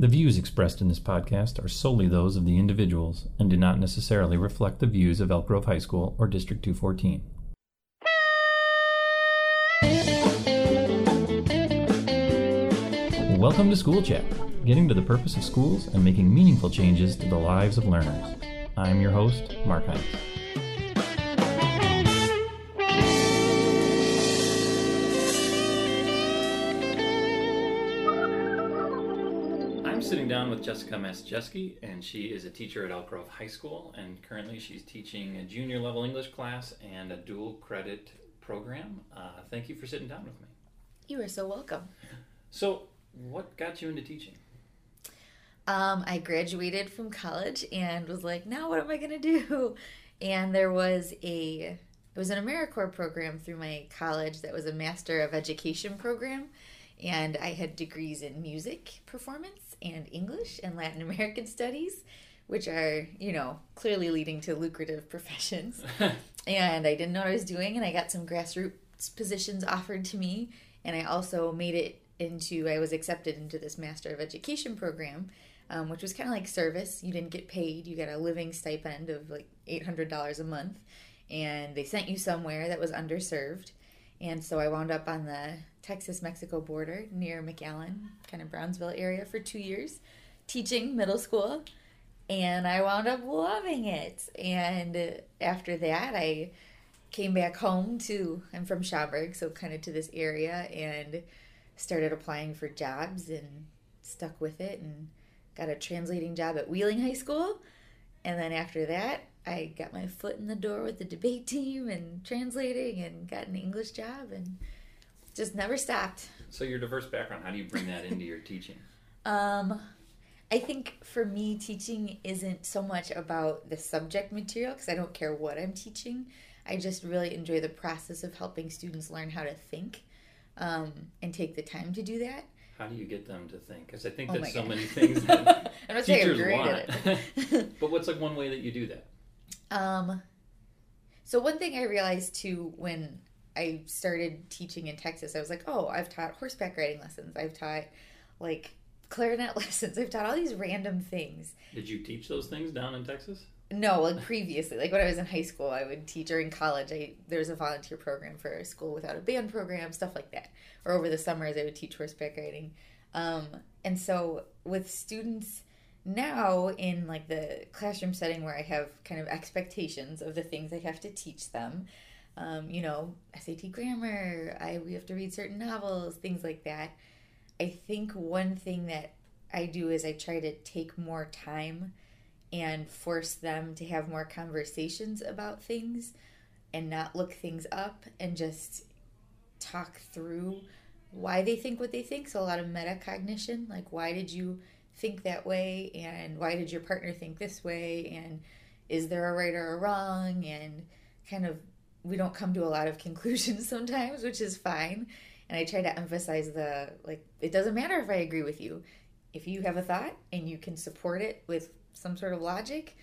The views expressed in this podcast are solely those of the individuals and do not necessarily reflect the views of Elk Grove High School or District 214. Welcome to School Chat, getting to the purpose of schools and making meaningful changes to the lives of learners. I'm your host, Mark Hines. Sitting down with Jessica Maciejewski, and she is a teacher at Elk Grove High School, and currently she's teaching a junior level English class and a dual credit program. Uh, thank you for sitting down with me. You are so welcome. So, what got you into teaching? Um, I graduated from college and was like, now what am I gonna do? And there was a it was an AmeriCorps program through my college that was a Master of Education program, and I had degrees in music performance and English and Latin American Studies, which are you know clearly leading to lucrative professions. and I didn't know what I was doing, and I got some grassroots positions offered to me, and I also made it into I was accepted into this Master of Education program, um, which was kind of like service. You didn't get paid; you got a living stipend of like eight hundred dollars a month, and they sent you somewhere that was underserved. And so I wound up on the Texas Mexico border near McAllen, kind of Brownsville area, for two years, teaching middle school. And I wound up loving it. And after that, I came back home to, I'm from Schaumburg, so kind of to this area, and started applying for jobs and stuck with it and got a translating job at Wheeling High School. And then after that, I got my foot in the door with the debate team and translating and got an English job and just never stopped. So, your diverse background, how do you bring that into your teaching? Um, I think for me, teaching isn't so much about the subject material because I don't care what I'm teaching. I just really enjoy the process of helping students learn how to think um, and take the time to do that. How do you get them to think? Because I think Oh there's so God. many things that I'm not saying I'm teachers great want. at it. but what's like one way that you do that? Um, so one thing I realized too when I started teaching in Texas, I was like, oh, I've taught horseback riding lessons. I've taught like clarinet lessons. I've taught all these random things. Did you teach those things down in Texas? No, like previously, like when I was in high school, I would teach, or in college, I there was a volunteer program for a school without a band program, stuff like that. Or over the summers, I would teach horseback riding. Um, and so with students now in like the classroom setting where I have kind of expectations of the things I have to teach them, um, you know, SAT grammar, I we have to read certain novels, things like that. I think one thing that I do is I try to take more time and force them to have more conversations about things and not look things up and just talk through why they think what they think. So, a lot of metacognition like, why did you think that way? And why did your partner think this way? And is there a right or a wrong? And kind of, we don't come to a lot of conclusions sometimes, which is fine. And I try to emphasize the like, it doesn't matter if I agree with you. If you have a thought and you can support it with some sort of logic,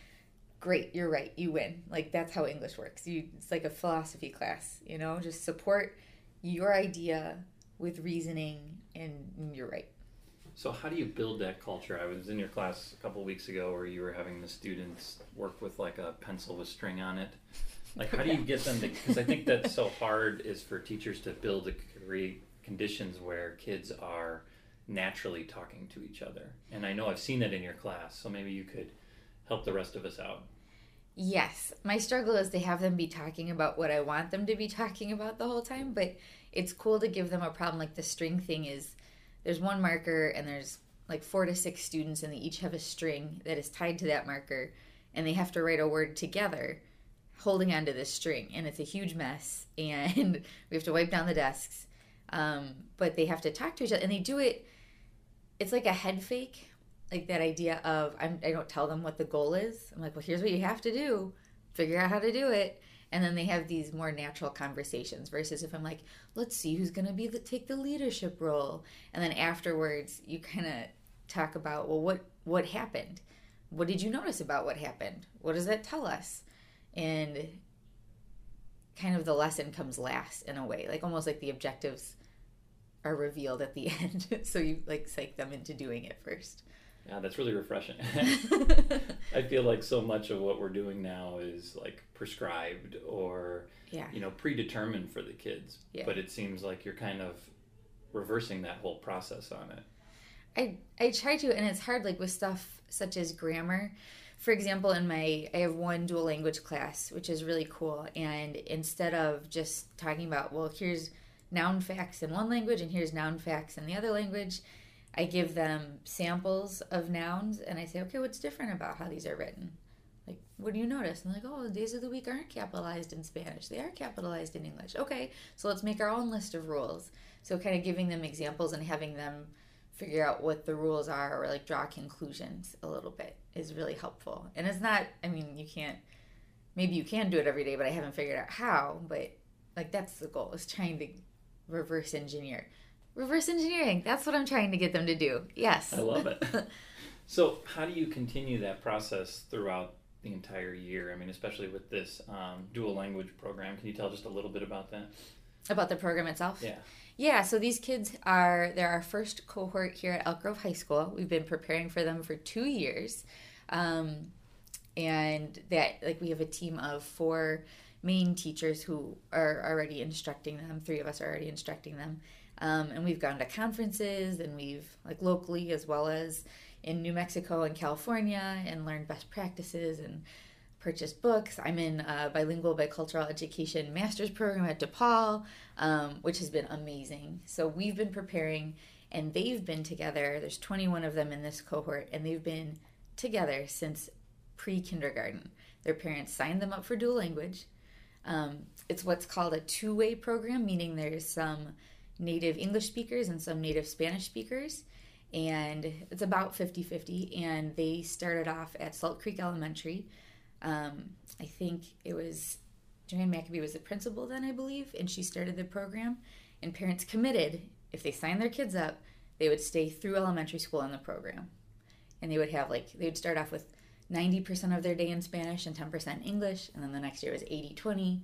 great, you're right, you win. Like that's how English works. You it's like a philosophy class, you know, just support your idea with reasoning and you're right. So how do you build that culture? I was in your class a couple weeks ago where you were having the students work with like a pencil with string on it. Like how do you get them to? Because I think that's so hard is for teachers to build the create conditions where kids are naturally talking to each other. And I know I've seen that in your class, so maybe you could help the rest of us out. Yes, my struggle is to have them be talking about what I want them to be talking about the whole time, but it's cool to give them a problem like the string thing is there's one marker and there's like four to six students and they each have a string that is tied to that marker and they have to write a word together holding onto this string and it's a huge mess and we have to wipe down the desks um, but they have to talk to each other and they do it it's like a head fake like that idea of I'm, i don't tell them what the goal is. I'm like well here's what you have to do. Figure out how to do it and then they have these more natural conversations versus if i'm like let's see who's going to be the take the leadership role. And then afterwards you kind of talk about well what what happened? What did you notice about what happened? What does that tell us? And kind of the lesson comes last in a way like almost like the objectives are revealed at the end. So you like psych them into doing it first. Yeah, that's really refreshing. I feel like so much of what we're doing now is like prescribed or yeah. you know predetermined for the kids. Yeah. But it seems like you're kind of reversing that whole process on it. I I try to, and it's hard. Like with stuff such as grammar, for example, in my I have one dual language class, which is really cool. And instead of just talking about well, here's noun facts in one language and here's noun facts in the other language, I give them samples of nouns and I say, okay, what's different about how these are written? Like, what do you notice? And they're like, oh, the days of the week aren't capitalized in Spanish. They are capitalized in English. Okay, so let's make our own list of rules. So, kind of giving them examples and having them figure out what the rules are or like draw conclusions a little bit is really helpful. And it's not, I mean, you can't, maybe you can do it every day, but I haven't figured out how. But like, that's the goal is trying to reverse engineer reverse engineering. That's what I'm trying to get them to do. Yes. I love it. so, how do you continue that process throughout the entire year? I mean, especially with this um, dual language program. Can you tell just a little bit about that? About the program itself? Yeah. Yeah, so these kids are, they're our first cohort here at Elk Grove High School. We've been preparing for them for two years. Um, and that, like, we have a team of four main teachers who are already instructing them. Three of us are already instructing them. Um, and we've gone to conferences and we've, like, locally as well as in New Mexico and California and learned best practices and purchased books. I'm in a bilingual bicultural education master's program at DePaul, um, which has been amazing. So we've been preparing and they've been together. There's 21 of them in this cohort and they've been together since pre kindergarten. Their parents signed them up for dual language. Um, it's what's called a two way program, meaning there's some native English speakers and some native Spanish speakers. And it's about 50 50. And they started off at Salt Creek Elementary. Um, I think it was Joanne Maccabee was the principal then, I believe, and she started the program. And parents committed, if they signed their kids up, they would stay through elementary school in the program. And they would have like, they would start off with 90% of their day in Spanish and 10% English. And then the next year was 80 20.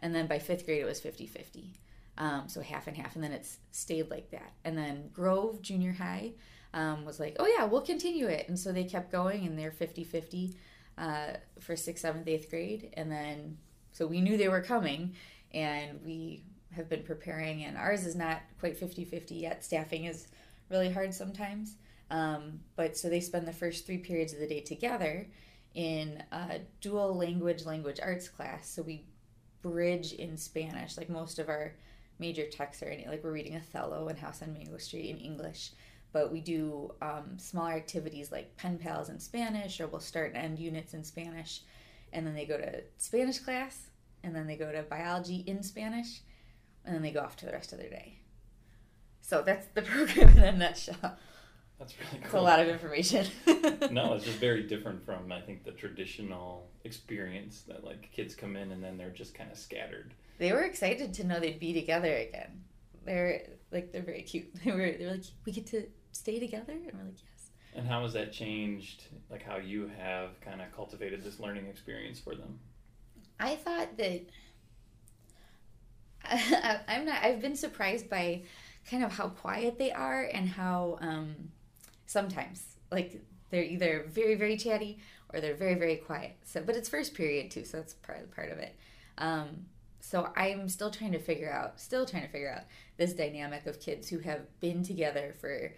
And then by fifth grade, it was 50 50. Um, so half and half, and then it's stayed like that. And then Grove Junior High um, was like, oh yeah, we'll continue it. And so they kept going, and they're 50 50 uh, for sixth, seventh, eighth grade. And then, so we knew they were coming, and we have been preparing, and ours is not quite 50 50 yet. Staffing is really hard sometimes. Um, but so they spend the first three periods of the day together in a dual language language arts class. So we bridge in Spanish, like most of our major texts are in like we're reading Othello and House on Mango Street in English, but we do um, smaller activities like pen pals in Spanish, or we'll start and end units in Spanish, and then they go to Spanish class, and then they go to biology in Spanish, and then they go off to the rest of their day. So that's the program in a nutshell. That's really cool. It's a lot of information. no, it's just very different from I think the traditional experience that like kids come in and then they're just kind of scattered. They were excited to know they'd be together again. They're like they're very cute. They were they're like we get to stay together, and we're like yes. And how has that changed, like how you have kind of cultivated this learning experience for them? I thought that I, I'm not. I've been surprised by kind of how quiet they are and how um, sometimes like they're either very very chatty or they're very very quiet. So, but it's first period too, so that's part part of it. Um, so I'm still trying to figure out, still trying to figure out this dynamic of kids who have been together for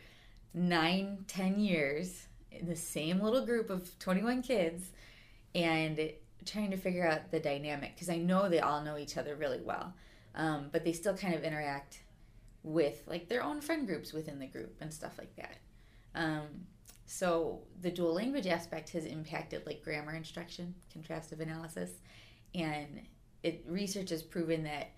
nine, ten years in the same little group of 21 kids, and trying to figure out the dynamic because I know they all know each other really well, um, but they still kind of interact with like their own friend groups within the group and stuff like that. Um, so the dual language aspect has impacted like grammar instruction, contrastive analysis, and it research has proven that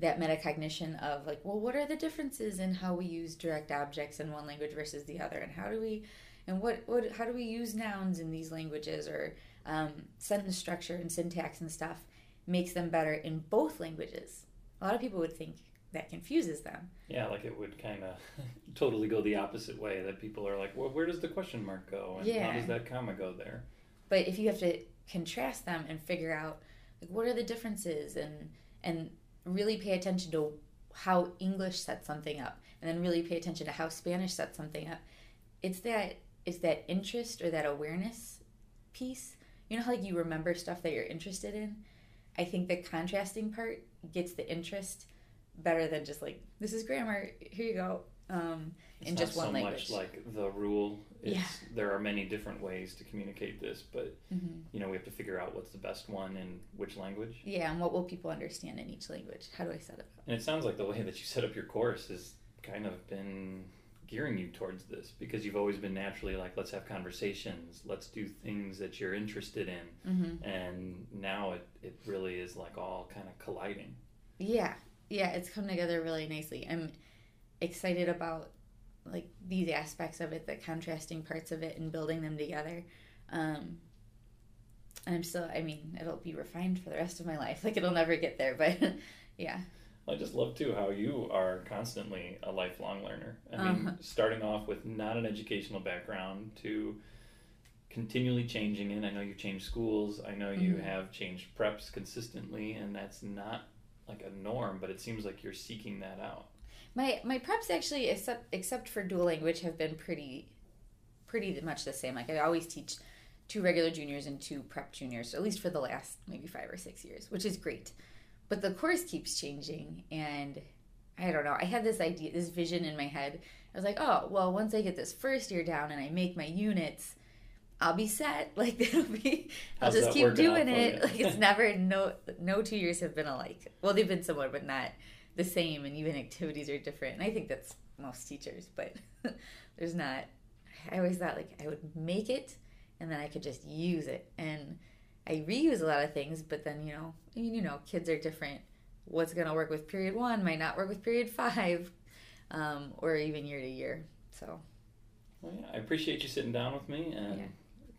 that metacognition of like, well, what are the differences in how we use direct objects in one language versus the other, and how do we, and what what how do we use nouns in these languages or um, sentence structure and syntax and stuff makes them better in both languages. A lot of people would think that confuses them. Yeah, like it would kind of totally go the opposite way. That people are like, well, where does the question mark go, and Yeah. how does that comma go there? But if you have to contrast them and figure out what are the differences and and really pay attention to how English sets something up and then really pay attention to how Spanish sets something up, it's that is that interest or that awareness piece. You know how like you remember stuff that you're interested in? I think the contrasting part gets the interest better than just like this is grammar, here you go. Um, It's in not just so language. much like the rule. It's, Yeah. There are many different ways to communicate this, but Mhm. you know we have to figure out what's the best one in which language. Yeah, and what will people understand in each language? How do I set it up? And it sounds like the way that you set up your course has kind of been gearing you towards this because you've always been naturally like, let's have conversations, let's do things that you're interested in. Mm-hmm. And now it, it really is like all kind of colliding. Yeah, yeah, it's come together really nicely. I'm excited about like these aspects of it, the contrasting parts of it, and building them together. Um, and I'm still, I mean, it'll be refined for the rest of my life. Like it'll never get there, but yeah, I just love too how you are constantly a lifelong learner. I mean, Uh-huh. starting off with not an educational background to continually changing it. I know you changed schools. I know you Mhm. have changed preps consistently, and that's not like a norm, but it seems like you're seeking that out. My my preps actually, except except for dual language, have been pretty pretty much the same. Like I always teach two regular juniors and two prep juniors, at least for the last maybe five or six years, which is great. But the course keeps changing, and I don't know. I had this idea, this vision in my head. I was like, oh, well, once I get this first year down and I make my units, I'll be set. Like that'll be, I'll How's just keep doing it. Like it's never no no two years have been alike. Well, they've been similar, but not the same, and even activities are different. And I think that's most teachers, but there's not. I always thought like I would make it, and then I could just use it, and I reuse a lot of things. But then you know, I mean, you know, kids are different. What's gonna work with period one might not work with period five, um, or even year to year. So Well, yeah, I appreciate you sitting down with me, and Yeah.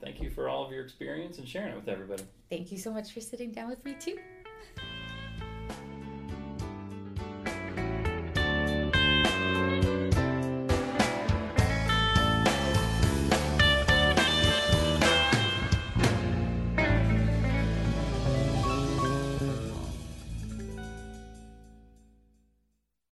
thank you for all of your experience and sharing it with everybody. thank you so much for sitting down with me too.